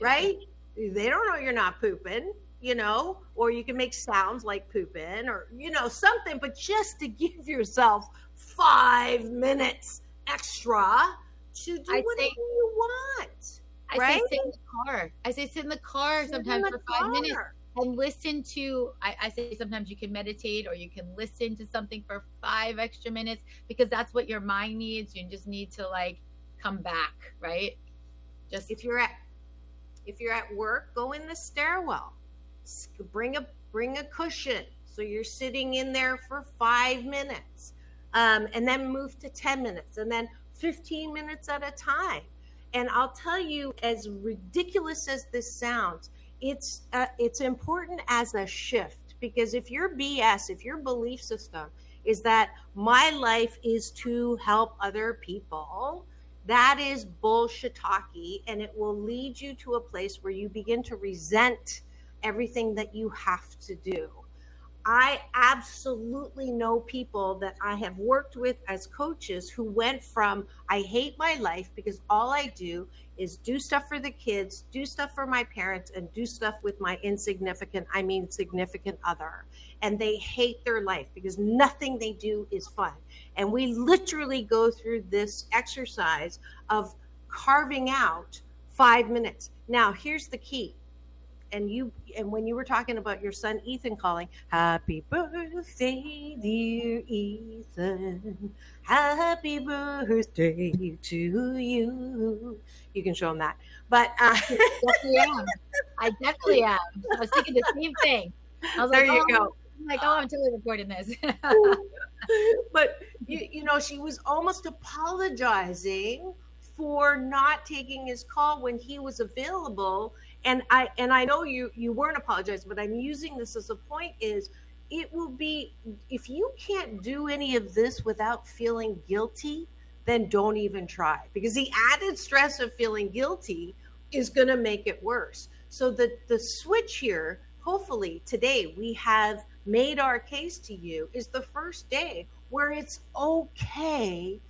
right? They don't know you're not pooping, you know, or you can make sounds like pooping or, you know, something, but just to give yourself five minutes extra to do I whatever say- you want. I right? say sit in the car. I say sit in the car Sit sometimes the for five minutes and listen to. I, I say sometimes you can meditate or you can listen to something for five extra minutes because that's what your mind needs. You just need to like come back, right? Just if you're at if you're at work, go in the stairwell. Bring a bring a cushion. So you're sitting in there for five minutes, um, and then move to 10 minutes, and then 15 minutes at a time. And I'll tell you, as ridiculous as this sounds, it's uh, it's important as a shift because if your BS, if your belief system is that my life is to help other people, that is bullshit talky, and it will lead you to a place where you begin to resent everything that you have to do. I absolutely know people that I have worked with as coaches who went from I hate my life because all I do is do stuff for the kids, do stuff for my parents, and do stuff with my insignificant, I mean, significant other. And they hate their life because nothing they do is fun. And we literally go through this exercise of carving out five minutes. Now, here's the key and you and when you were talking about your son Ethan calling, "Happy birthday, dear Ethan! Happy birthday to you!" You can show him that, but uh, definitely am. I definitely am. I was thinking the same thing. I was There like, you oh, go. I'm like, oh, I'm totally recording this. but you, you know she was almost apologizing for not taking his call when he was available and i and i know you you weren't apologizing but i'm using this as a point is it will be if you can't do any of this without feeling guilty then don't even try. Because the added stress of feeling guilty is going to make it worse. So the the switch here hopefully today we have made our case to you is the first day where it's okay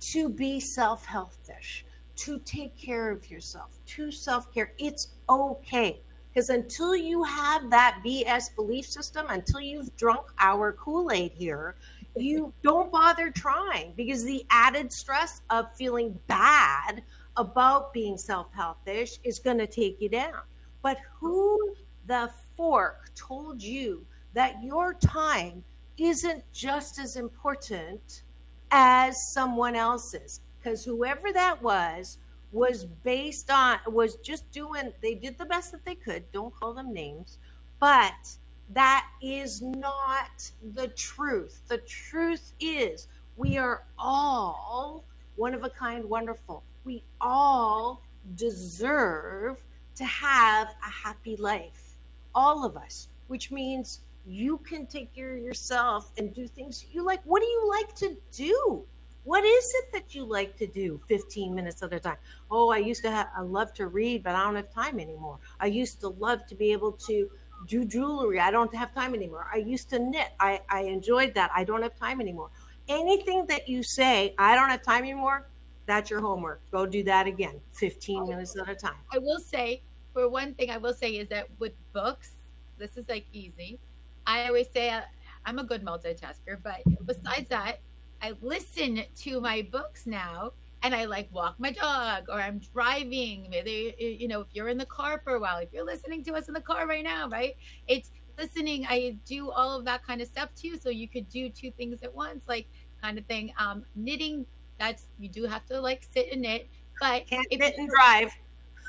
to be self helpish, to take care of yourself, to self care. It's okay. Because until you have that BS belief system, until you've drunk our Kool Aid here, you don't bother trying because the added stress of feeling bad about being self helpish is going to take you down. But who the fork told you that your time isn't just as important as someone else's because whoever that was was based on was just doing they did the best that they could don't call them names but that is not the truth the truth is we are all one of a kind wonderful we all deserve to have a happy life all of us which means you can take care of yourself and do things you like. What do you like to do? What is it that you like to do 15 minutes at a time? Oh, I used to have, I love to read, but I don't have time anymore. I used to love to be able to do jewelry. I don't have time anymore. I used to knit. I, I enjoyed that. I don't have time anymore. Anything that you say, I don't have time anymore, that's your homework. Go do that again, 15 minutes at a time. I will say, for one thing, I will say is that with books, this is like easy. I always say uh, I'm a good multitasker, but besides that, I listen to my books now and I like walk my dog or I'm driving. Maybe, you know, if you're in the car for a while, if you're listening to us in the car right now, right? It's listening. I do all of that kind of stuff too. So you could do two things at once, like kind of thing. Um, knitting, that's, you do have to like sit and knit, but Can't if knit and drive.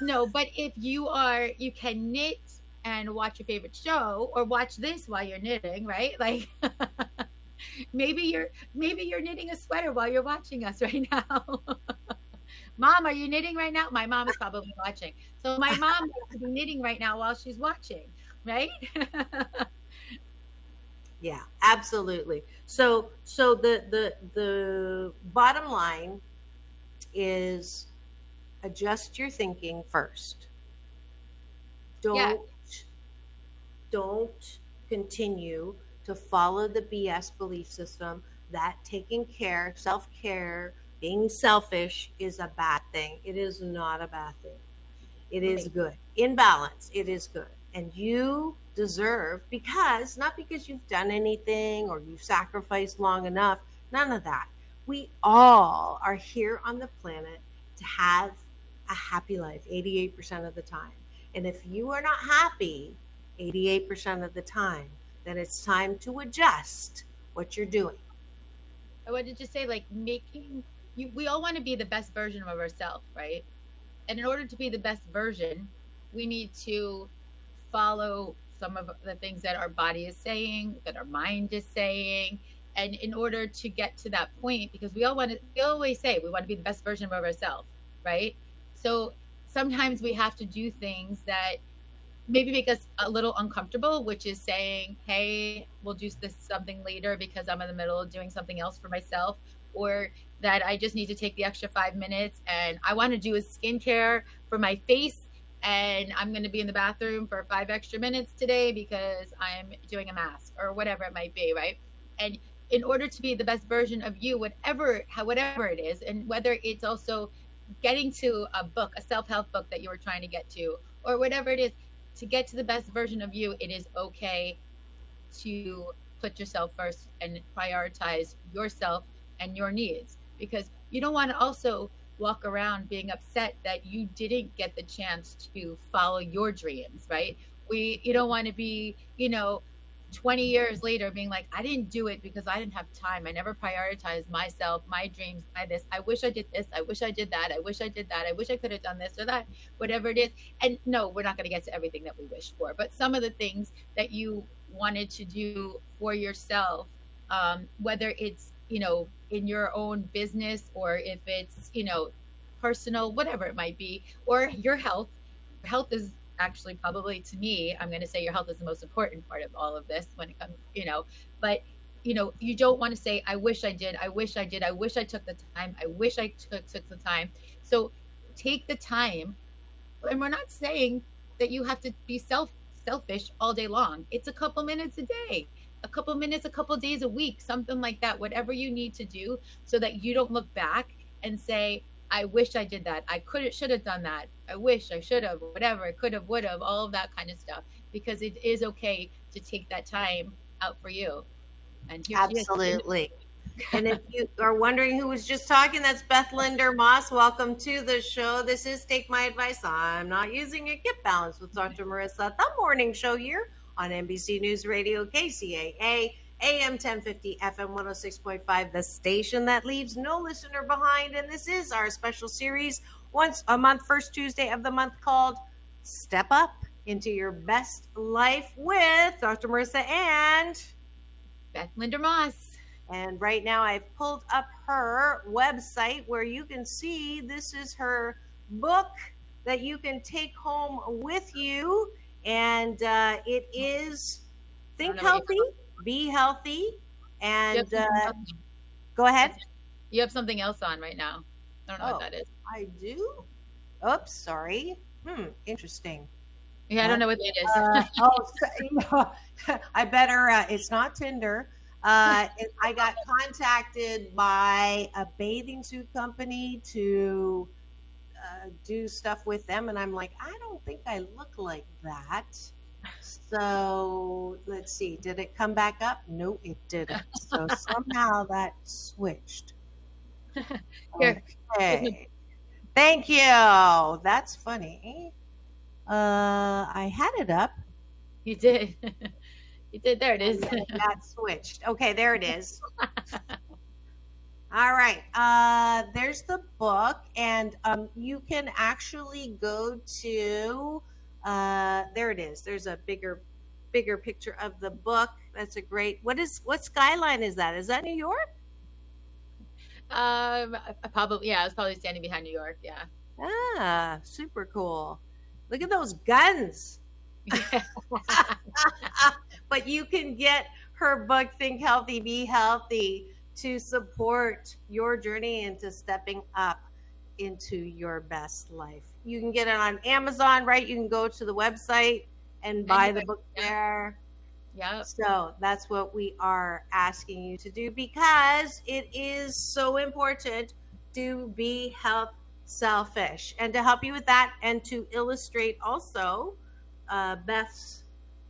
No, but if you are, you can knit and watch your favorite show or watch this while you're knitting, right? Like maybe you're maybe you're knitting a sweater while you're watching us right now. mom, are you knitting right now? My mom is probably watching. So my mom be knitting right now while she's watching, right? Yeah, absolutely. So so the the the bottom line is adjust your thinking first. Don't Yeah. don't continue to follow the BS belief system that taking care, self-care, being selfish is a bad thing. It is not a bad thing. It is good. In balance, it is good. And you deserve because not because you've done anything or you've sacrificed long enough, none of that. We all are here on the planet to have a happy life 88% of the time. And if you are not happy 88% of the time, then it's time to adjust what you're doing. I wanted to just say, like, making you, we all want to be the best version of ourselves, right? And in order to be the best version, we need to follow some of the things that our body is saying, that our mind is saying. And in order to get to that point, because we all want to, we always say we want to be the best version of ourselves, right? So sometimes we have to do things that maybe make us a little uncomfortable, which is saying, hey, we'll do this something later because I'm in the middle of doing something else for myself, or that I just need to take the extra five minutes and I want to do a skincare for my face and I'm going to be in the bathroom for five extra minutes today because I'm doing a mask or whatever it might be, right? And in order to be the best version of you, whatever whatever it is, and whether it's also getting to a book, a self-help book that you were trying to get to, or whatever it is, to get to the best version of you, it is okay to put yourself first and prioritize yourself and your needs because you don't want to also walk around being upset that you didn't get the chance to follow your dreams, right? We you don't want to be, you know, 20 years later being like I didn't do it because I didn't have time. I never prioritized myself, my dreams, my this. I wish I did this. I wish I did that. I wish I did that. I wish I could have done this or that. Whatever it is. And no, we're not going to get to everything that we wish for, but some of the things that you wanted to do for yourself um, whether it's you know in your own business or if it's you know personal whatever it might be or your health health is actually probably to me i'm going to say your health is the most important part of all of this when it comes you know but you know you don't want to say i wish i did i wish i did i wish i took the time i wish i took took the time so take the time and we're not saying that you have to be self selfish all day long it's a couple minutes a day a couple minutes, a couple days a week, something like that, whatever you need to do so that you don't look back and say, I wish I did that. I could should have done that. I wish I should have, whatever. I could have, would have, all of that kind of stuff. Because it is okay to take that time out for you. And here she is. Absolutely. and if you are wondering who was just talking, that's Beth Linder Moss. Welcome to the show. This is Take My Advice. I'm not using a Get balance with Dr. Marissa, the morning show here on NBC News Radio, KCAA, AM 1050, FM 106.5, the station that leaves no listener behind. And this is our special series, once a month, first Tuesday of the month, called Step Up into Your Best Life with Dr. Marissa and Beth Linder Moss. And right now, I've pulled up her website where you can see this is her book that you can take home with you and uh, it is think healthy, be healthy, and uh, go ahead. You have something else on right now. I don't know Oh, what that is. I do. Oops, sorry. Hmm, interesting. Yeah, I don't know what that is. Uh, oh, so- I better. Uh, it's not Tinder. Uh, it, I got contacted by a bathing suit company to uh, do stuff with them, and I'm like, I don't think I look like that. So let's see. Did it come back up? No, it didn't. So somehow that switched. Here. Okay. Thank you. That's funny. Uh, I had it up. You did. you did. There it is. And then it got switched. Okay, there it is. All right. Uh, there's the book, and um, you can actually go to. Uh, there it is. There's a bigger, bigger picture of the book. That's a great. What is what skyline is that? Is that New York? Um, I probably yeah, I was probably standing behind New York. Yeah. Ah, super cool. Look at those guns. but you can get her book, Think Healthy, Be Healthy, to support your journey into stepping up into your best life. You can get it on Amazon, right? You can go to the website and buy the book there. Yeah. So that's what we are asking you to do because it is so important to be health selfish. And to help you with that and to illustrate also uh, Beth's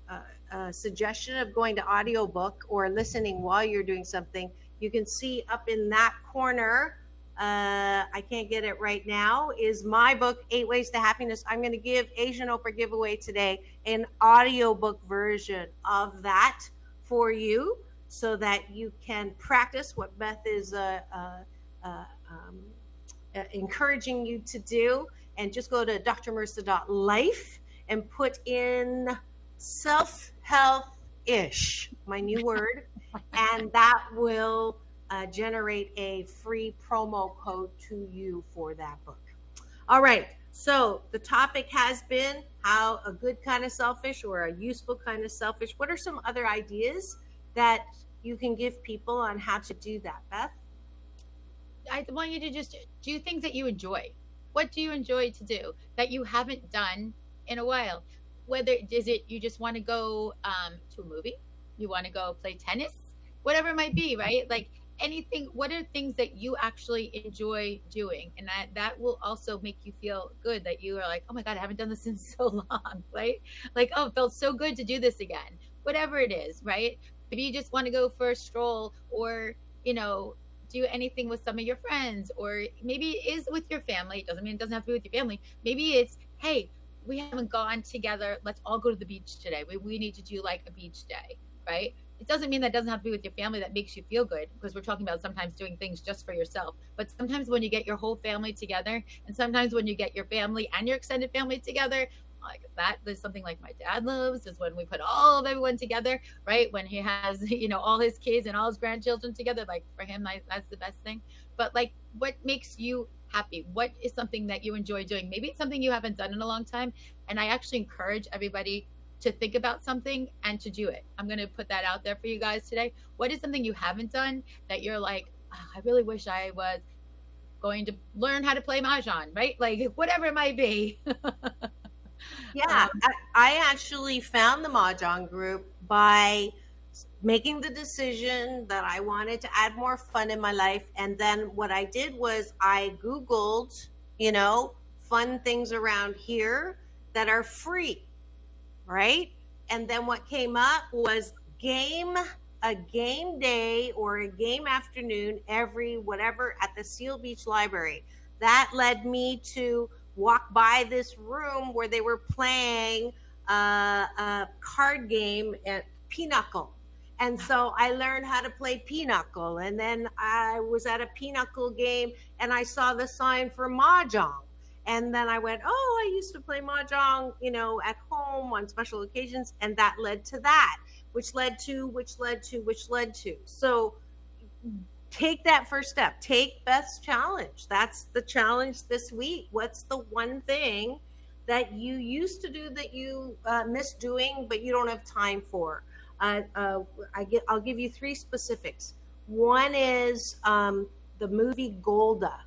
uh, uh, suggestion of going to audiobook or listening while you're doing something, you can see up in that corner. Uh, I can't get it right now. Is my book Eight Ways to Happiness? I'm going to give Asian Oprah giveaway today an audiobook version of that for you, so that you can practice what Beth is uh, uh, uh, um, uh, encouraging you to do. And just go to drmarissa.life and put in self health ish, my new word, and that will uh, generate a free promo code to you for that book. All right. So the topic has been how a good kind of selfish or a useful kind of selfish. What are some other ideas that you can give people on how to do that, Beth? I want you to just do things that you enjoy. What do you enjoy to do that you haven't done in a while? Whether is it you just want to go um, to a movie, you want to go play tennis, whatever it might be, right? Like anything. What are things that you actually enjoy doing, and that that will also make you feel good that you are like, oh my god, I haven't done this in so long, right? Like oh, it felt so good to do this again. Whatever it is, right? Maybe you just want to go for a stroll, or you know, do anything with some of your friends or maybe it is with your family it doesn't mean it doesn't have to be with your family maybe it's hey we haven't gone together let's all go to the beach today we, we need to do like a beach day right it doesn't mean that doesn't have to be with your family that makes you feel good because we're talking about sometimes doing things just for yourself. But sometimes when you get your whole family together and sometimes when you get your family and your extended family together like that is something like my dad loves is when we put all of everyone together right? When he has you know all his kids and all his grandchildren together like for him that's the best thing. But like what makes you happy? What is something that you enjoy doing? Maybe it's something you haven't done in a long time and i actually encourage everybody to think about something and to do it. I'm going to put that out there for you guys today. What is something you haven't done that you're like oh, i really wish i was going to learn how to play mahjong right? Like whatever it might be. Yeah, um, I, I actually found the Mahjong group by making the decision that I wanted to add more fun in my life. And then what I did was I Googled, you know, fun things around here that are free, right? And then what came up was game, a game day or a game afternoon every whatever at the Seal Beach Library. That led me to walk by this room where they were playing uh, a card game at Pinochle. And so I learned how to play Pinochle. And then I was at a Pinochle game and I saw the sign for Mahjong. And then I went, oh, I used to play Mahjong, you know, at home on special occasions. And that led to that, which led to, which led to, which led to. So take that first step. Take Beth's challenge. That's the challenge this week. What's the one thing that you used to do that you uh, miss doing, but you don't have time for? Uh, uh, I get, I'll give you three specifics. One is um, the movie Golda,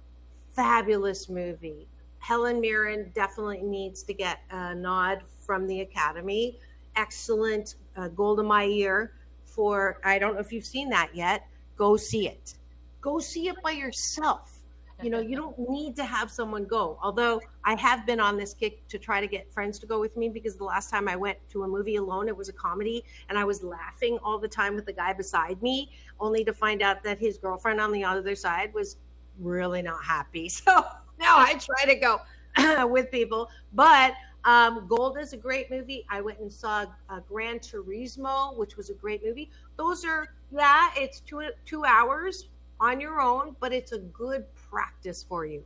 fabulous movie. Helen Mirren definitely needs to get a nod from the Academy. Excellent uh, Golda Meir for, I don't know if you've seen that yet, go see it go see it by yourself. You know, you don't need to have someone go. Although I have been on this kick to try to get friends to go with me because the last time I went to a movie alone, it was a comedy and I was laughing all the time with the guy beside me, only to find out that his girlfriend on the other side was really not happy. So now I try to go with people. But um, Golda is a great movie. I went and saw uh, Gran Turismo, which was a great movie. Those are, yeah, it's two two hours on your own, but it's a good practice for you.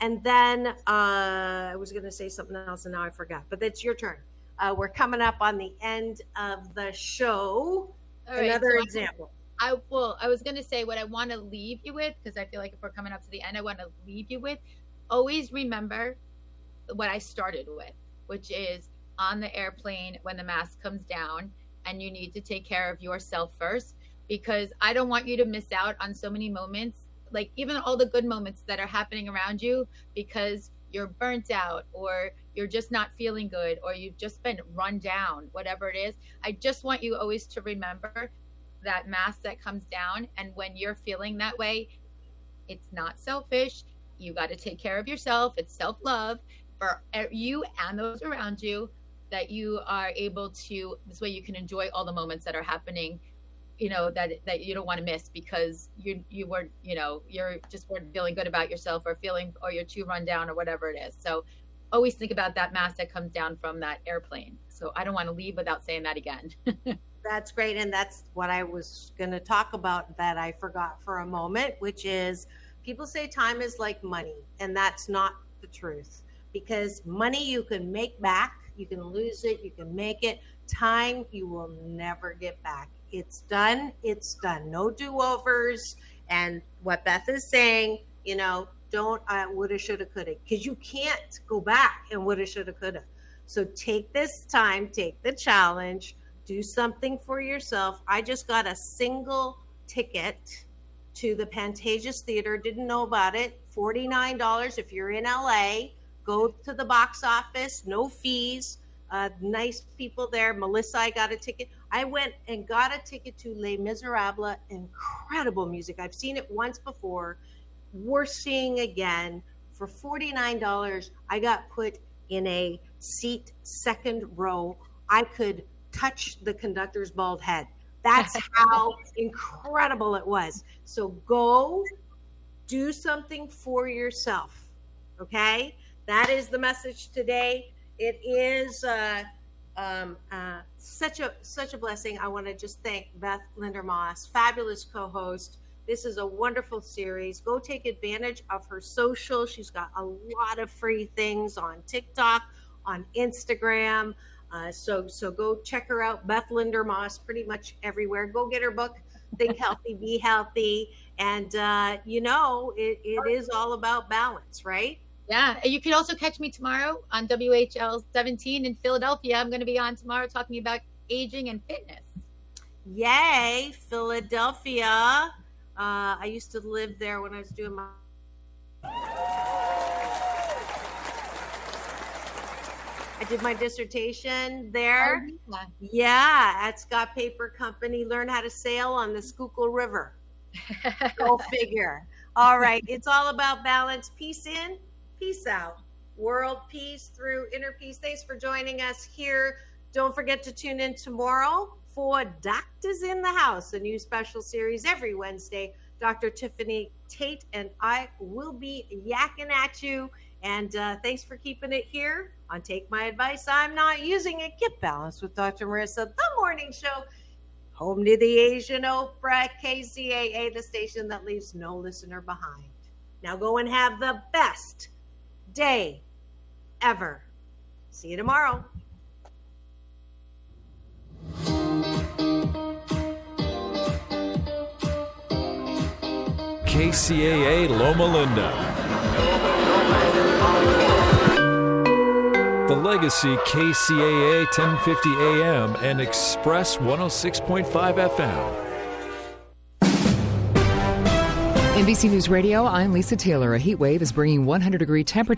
And then uh, I was going to say something else and now I forgot, but that's your turn. Uh, we're coming up on the end of the show. Another so example. I will. I was going to say what I want to leave you with because I feel like if we're coming up to the end, I want to leave you with always remember what I started with, which is on the airplane when the mask comes down and you need to take care of yourself first because I don't want you to miss out on so many moments, like even all the good moments that are happening around you because you're burnt out or you're just not feeling good or you've just been run down, whatever it is. I just want you always to remember that mask that comes down. And when you're feeling that way, it's not selfish. You got to take care of yourself. It's self love for you and those around you that you are able to, this way you can enjoy all the moments that are happening you know that that you don't want to miss because you you weren't you know you're just weren't feeling good about yourself or feeling or you're too run down or whatever it is so always think about that mask that comes down from that airplane so i don't want to leave without saying that again That's great. And that's what I was going to talk about that I forgot for a moment, which is people say time is like money, and that's not the truth because money you can make back You can lose it. You can make it. Time you will never get back. It's done. It's done. No do overs. And what Beth is saying, you know, don't I woulda, shoulda, coulda, because you can't go back and woulda, shoulda, coulda. So take this time, take the challenge, do something for yourself. I just got a single ticket to the Pantages Theater. Didn't know about it. $49 if you're in LA. Go to the box office, no fees. Uh, nice people there. Melissa, I got a ticket. I went and got a ticket to Les Miserables. Incredible music. I've seen it once before. We're seeing again. For $49, I got put in a seat second row. I could touch the conductor's bald head. That's how incredible it was. So go do something for yourself. Okay? That is the message today. It is uh, um, uh, such a such a blessing. I want to just thank Beth Linder Moss, fabulous co-host. This is a wonderful series. Go take advantage of her social. She's got a lot of free things on TikTok, on Instagram. Uh, so so go check her out, Beth Linder Moss, pretty much everywhere. Go get her book, Think Healthy, Be Healthy, and uh, you know it, it is all about balance, right? Yeah, you can also catch me tomorrow on WHL 17 in Philadelphia. I'm going to be on tomorrow talking about aging and fitness. Yay, Philadelphia! Uh, I used to live there when I was doing my. I did my dissertation there. Oh, yeah, at Scott Paper Company. Learn how to sail on the Schuylkill River. Go figure. All right, it's all about balance. Peace in, peace out. World peace through inner peace. Thanks for joining us here. Don't forget to tune in tomorrow for Doctors in the House, a new special series every Wednesday. Dr. Tiffany Tate and I will be yakking at you. And uh, thanks for keeping it here on Take My Advice. I'm not using it. Get balanced with Dr. Marissa, the morning show. Home to the Asian Oprah, KCAA, the station that leaves no listener behind. Now go and have the best day ever. See you tomorrow. KCAA Loma Linda. The Legacy KCAA 1050 AM and Express 106.5 FM. NBC News Radio, I'm Lisa Taylor. A heat wave is bringing 100 degree temperature.